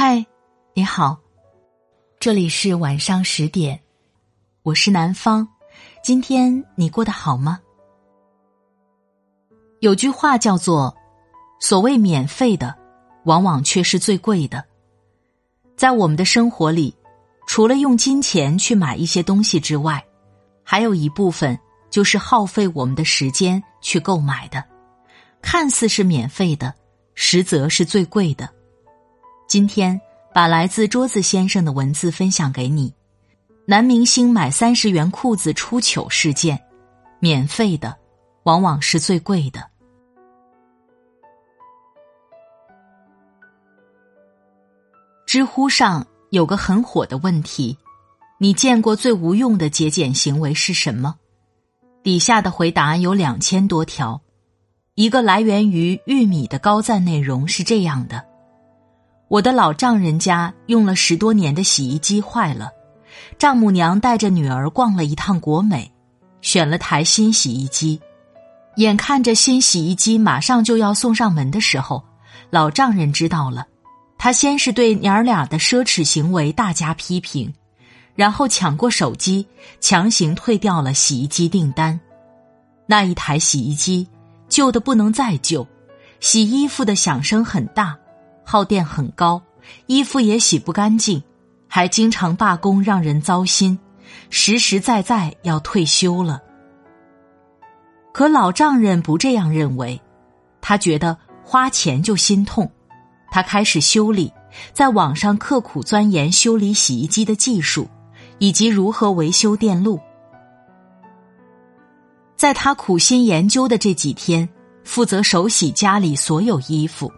嗨，你好，这里是晚上十点，我是南方。今天你过得好吗？有句话叫做“所谓免费的，往往却是最贵的”。在我们的生活里，除了用金钱去买一些东西之外，还有一部分就是耗费我们的时间去购买的，看似是免费的，实则是最贵的。今天把来自桌子先生的文字分享给你。男明星买三十元裤子出糗事件，免费的往往是最贵的。知乎上有个很火的问题：你见过最无用的节俭行为是什么？底下的回答有两千多条。一个来源于玉米的高赞内容是这样的。我的老丈人家用了十多年的洗衣机坏了，丈母娘带着女儿逛了一趟国美，选了台新洗衣机。眼看着新洗衣机马上就要送上门的时候，老丈人知道了，他先是对娘儿俩的奢侈行为大加批评，然后抢过手机强行退掉了洗衣机订单。那一台洗衣机旧的不能再旧，洗衣服的响声很大。耗电很高，衣服也洗不干净，还经常罢工，让人糟心，实实在在要退休了。可老丈人不这样认为，他觉得花钱就心痛，他开始修理，在网上刻苦钻研修理洗衣机的技术，以及如何维修电路。在他苦心研究的这几天，负责手洗家里所有衣服。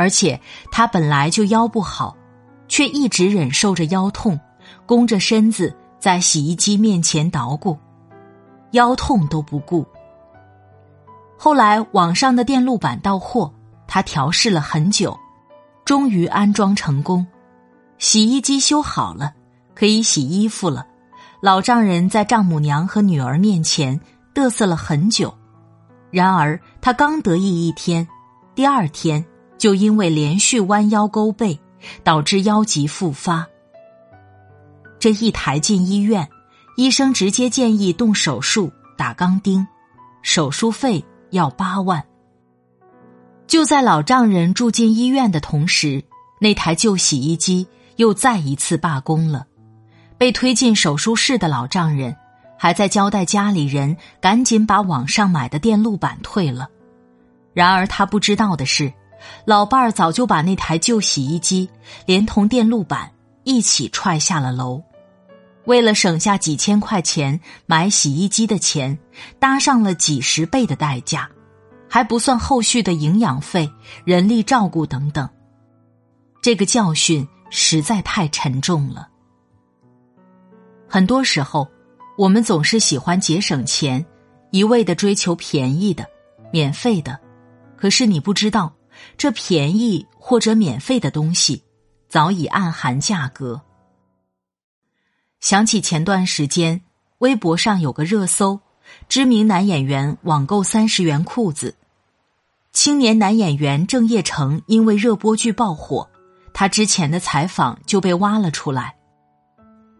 而且他本来就腰不好，却一直忍受着腰痛，弓着身子在洗衣机面前捣鼓，腰痛都不顾。后来网上的电路板到货，他调试了很久，终于安装成功，洗衣机修好了，可以洗衣服了。老丈人在丈母娘和女儿面前嘚瑟了很久，然而他刚得意一天，第二天。就因为连续弯腰勾背，导致腰疾复发。这一抬进医院，医生直接建议动手术打钢钉，手术费要八万。就在老丈人住进医院的同时，那台旧洗衣机又再一次罢工了。被推进手术室的老丈人还在交代家里人赶紧把网上买的电路板退了。然而他不知道的是。老伴儿早就把那台旧洗衣机连同电路板一起踹下了楼，为了省下几千块钱买洗衣机的钱，搭上了几十倍的代价，还不算后续的营养费、人力照顾等等。这个教训实在太沉重了。很多时候，我们总是喜欢节省钱，一味的追求便宜的、免费的，可是你不知道。这便宜或者免费的东西，早已暗含价格。想起前段时间微博上有个热搜：知名男演员网购三十元裤子。青年男演员郑业成因为热播剧爆火，他之前的采访就被挖了出来。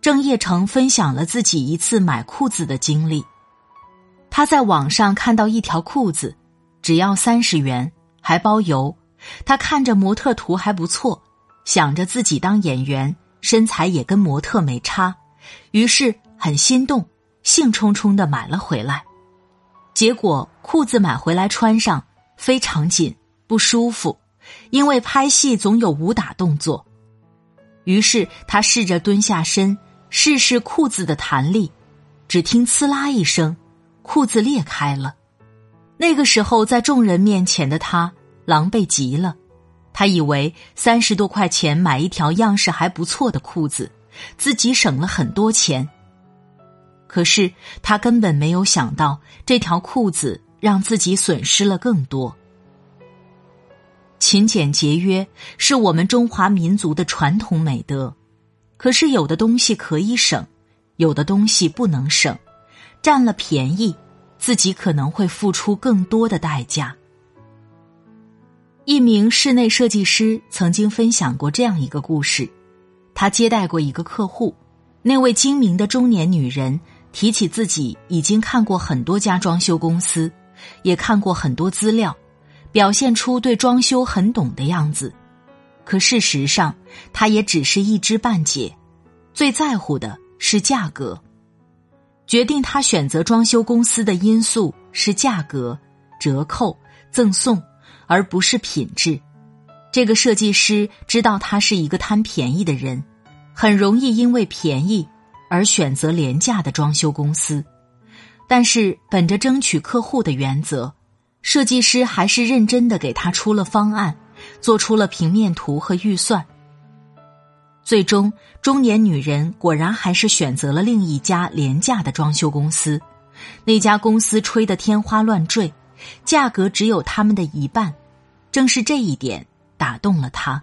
郑业成分享了自己一次买裤子的经历。他在网上看到一条裤子，只要三十元。还包邮，他看着模特图还不错，想着自己当演员，身材也跟模特没差，于是很心动，兴冲冲的买了回来。结果裤子买回来穿上非常紧，不舒服，因为拍戏总有武打动作。于是他试着蹲下身试试裤子的弹力，只听“呲啦”一声，裤子裂开了。那个时候在众人面前的他。狼狈极了，他以为三十多块钱买一条样式还不错的裤子，自己省了很多钱。可是他根本没有想到，这条裤子让自己损失了更多。勤俭节约是我们中华民族的传统美德，可是有的东西可以省，有的东西不能省，占了便宜，自己可能会付出更多的代价。一名室内设计师曾经分享过这样一个故事：他接待过一个客户，那位精明的中年女人提起自己已经看过很多家装修公司，也看过很多资料，表现出对装修很懂的样子。可事实上，她也只是一知半解，最在乎的是价格。决定他选择装修公司的因素是价格、折扣、赠送。而不是品质。这个设计师知道他是一个贪便宜的人，很容易因为便宜而选择廉价的装修公司。但是，本着争取客户的原则，设计师还是认真的给他出了方案，做出了平面图和预算。最终，中年女人果然还是选择了另一家廉价的装修公司。那家公司吹得天花乱坠。价格只有他们的一半，正是这一点打动了他。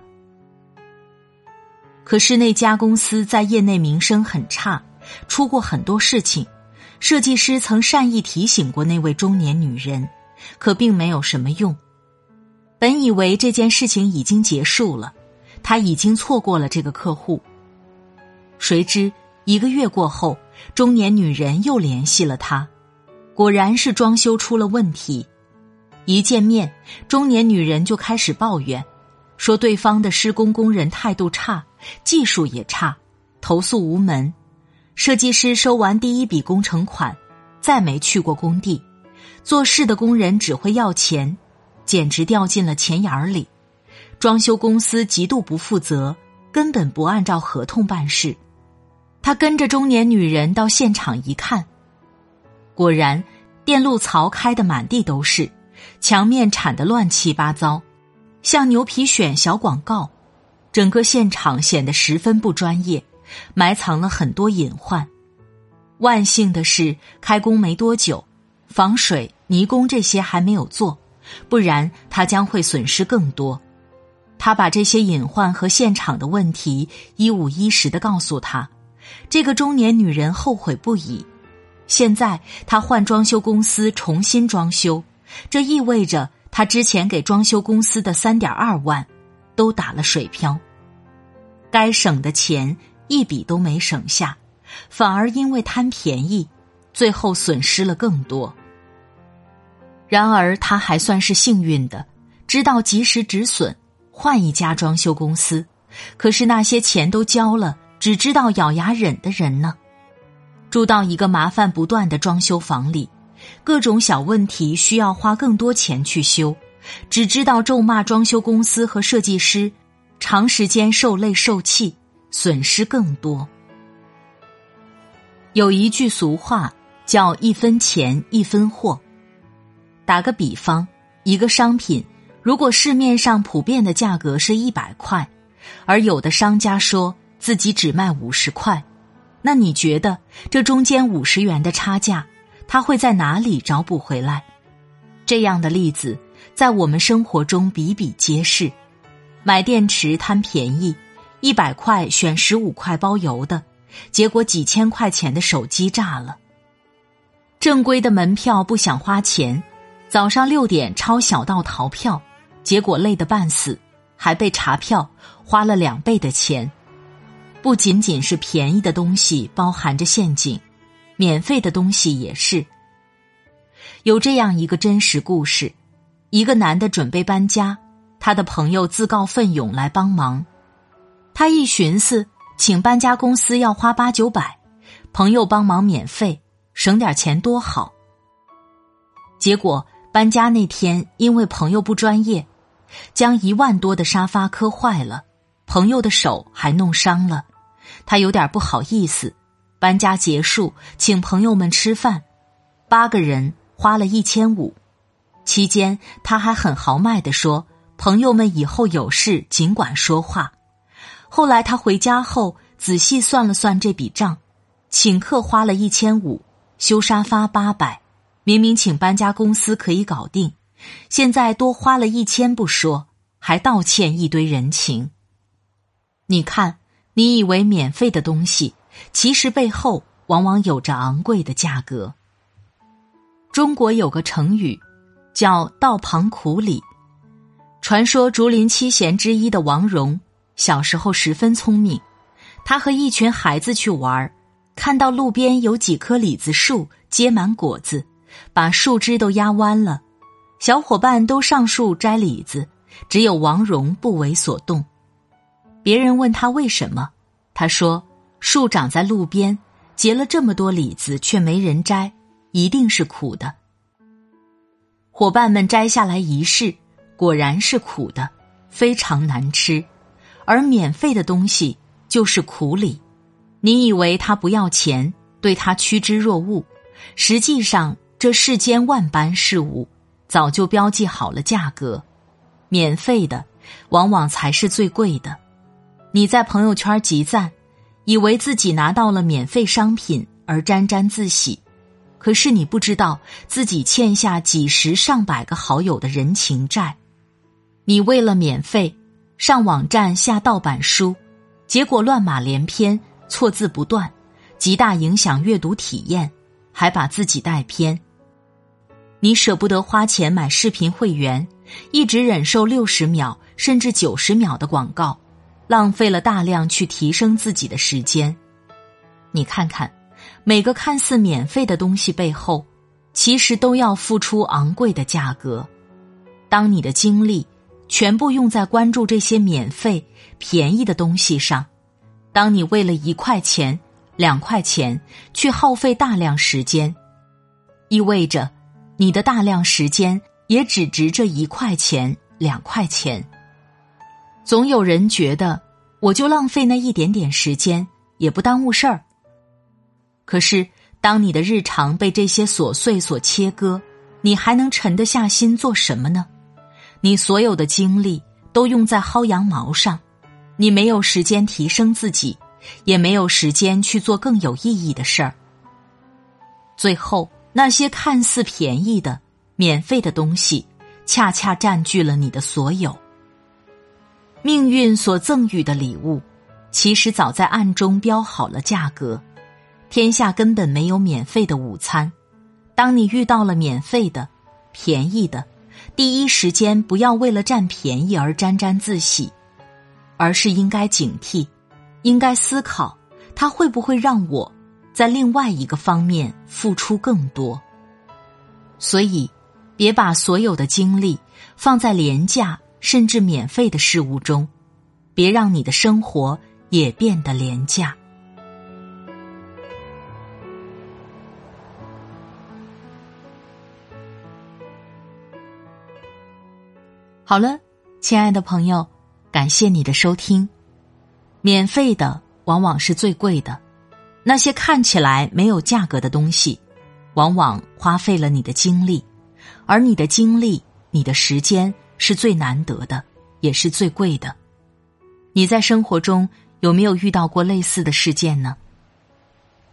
可是那家公司在业内名声很差，出过很多事情。设计师曾善意提醒过那位中年女人，可并没有什么用。本以为这件事情已经结束了，他已经错过了这个客户。谁知一个月过后，中年女人又联系了他。果然是装修出了问题，一见面，中年女人就开始抱怨，说对方的施工工人态度差，技术也差，投诉无门。设计师收完第一笔工程款，再没去过工地，做事的工人只会要钱，简直掉进了钱眼儿里。装修公司极度不负责，根本不按照合同办事。他跟着中年女人到现场一看。果然，电路槽开的满地都是，墙面铲得乱七八糟，像牛皮癣小广告。整个现场显得十分不专业，埋藏了很多隐患。万幸的是，开工没多久，防水、泥工这些还没有做，不然他将会损失更多。他把这些隐患和现场的问题一五一十的告诉他，这个中年女人后悔不已。现在他换装修公司重新装修，这意味着他之前给装修公司的三点二万都打了水漂。该省的钱一笔都没省下，反而因为贪便宜，最后损失了更多。然而他还算是幸运的，知道及时止损，换一家装修公司。可是那些钱都交了，只知道咬牙忍的人呢？住到一个麻烦不断的装修房里，各种小问题需要花更多钱去修，只知道咒骂装修公司和设计师，长时间受累受气，损失更多。有一句俗话叫“一分钱一分货”。打个比方，一个商品如果市面上普遍的价格是一百块，而有的商家说自己只卖五十块。那你觉得这中间五十元的差价，他会在哪里找补回来？这样的例子在我们生活中比比皆是。买电池贪便宜，一百块选十五块包邮的，结果几千块钱的手机炸了。正规的门票不想花钱，早上六点抄小道逃票，结果累得半死，还被查票，花了两倍的钱。不仅仅是便宜的东西包含着陷阱，免费的东西也是。有这样一个真实故事：一个男的准备搬家，他的朋友自告奋勇来帮忙。他一寻思，请搬家公司要花八九百，朋友帮忙免费，省点钱多好。结果搬家那天，因为朋友不专业，将一万多的沙发磕坏了，朋友的手还弄伤了。他有点不好意思，搬家结束，请朋友们吃饭，八个人花了一千五。期间他还很豪迈的说：“朋友们以后有事尽管说话。”后来他回家后仔细算了算这笔账，请客花了一千五，修沙发八百，明明请搬家公司可以搞定，现在多花了一千不说，还道歉一堆人情。你看。你以为免费的东西，其实背后往往有着昂贵的价格。中国有个成语，叫“道旁苦李”。传说竹林七贤之一的王戎，小时候十分聪明。他和一群孩子去玩，看到路边有几棵李子树结满果子，把树枝都压弯了。小伙伴都上树摘李子，只有王戎不为所动。别人问他为什么，他说：“树长在路边，结了这么多李子，却没人摘，一定是苦的。”伙伴们摘下来一试，果然是苦的，非常难吃。而免费的东西就是苦李，你以为他不要钱，对他趋之若鹜，实际上这世间万般事物早就标记好了价格，免费的往往才是最贵的。你在朋友圈集赞，以为自己拿到了免费商品而沾沾自喜，可是你不知道自己欠下几十上百个好友的人情债。你为了免费上网站下盗版书，结果乱码连篇，错字不断，极大影响阅读体验，还把自己带偏。你舍不得花钱买视频会员，一直忍受六十秒甚至九十秒的广告。浪费了大量去提升自己的时间，你看看，每个看似免费的东西背后，其实都要付出昂贵的价格。当你的精力全部用在关注这些免费、便宜的东西上，当你为了一块钱、两块钱去耗费大量时间，意味着你的大量时间也只值这一块钱、两块钱。总有人觉得，我就浪费那一点点时间，也不耽误事儿。可是，当你的日常被这些琐碎所切割，你还能沉得下心做什么呢？你所有的精力都用在薅羊毛上，你没有时间提升自己，也没有时间去做更有意义的事儿。最后，那些看似便宜的、免费的东西，恰恰占据了你的所有。命运所赠予的礼物，其实早在暗中标好了价格。天下根本没有免费的午餐。当你遇到了免费的、便宜的，第一时间不要为了占便宜而沾沾自喜，而是应该警惕，应该思考，它会不会让我在另外一个方面付出更多。所以，别把所有的精力放在廉价。甚至免费的事物中，别让你的生活也变得廉价。好了，亲爱的朋友，感谢你的收听。免费的往往是最贵的，那些看起来没有价格的东西，往往花费了你的精力，而你的精力、你的时间。是最难得的，也是最贵的。你在生活中有没有遇到过类似的事件呢？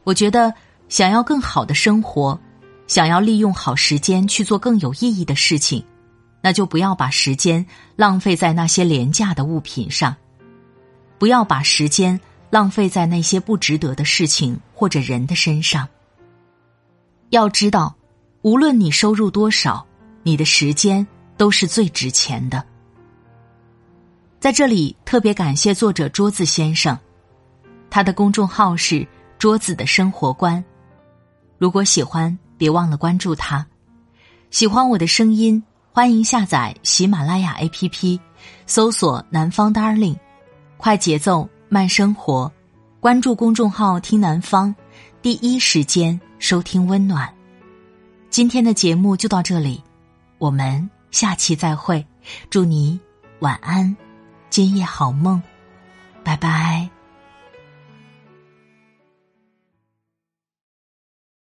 我觉得，想要更好的生活，想要利用好时间去做更有意义的事情，那就不要把时间浪费在那些廉价的物品上，不要把时间浪费在那些不值得的事情或者人的身上。要知道，无论你收入多少，你的时间。都是最值钱的。在这里特别感谢作者桌子先生，他的公众号是“桌子的生活观”。如果喜欢，别忘了关注他。喜欢我的声音，欢迎下载喜马拉雅 APP，搜索“南方 Darling”，快节奏慢生活。关注公众号“听南方”，第一时间收听温暖。今天的节目就到这里，我们。下期再会，祝你晚安，今夜好梦，拜拜。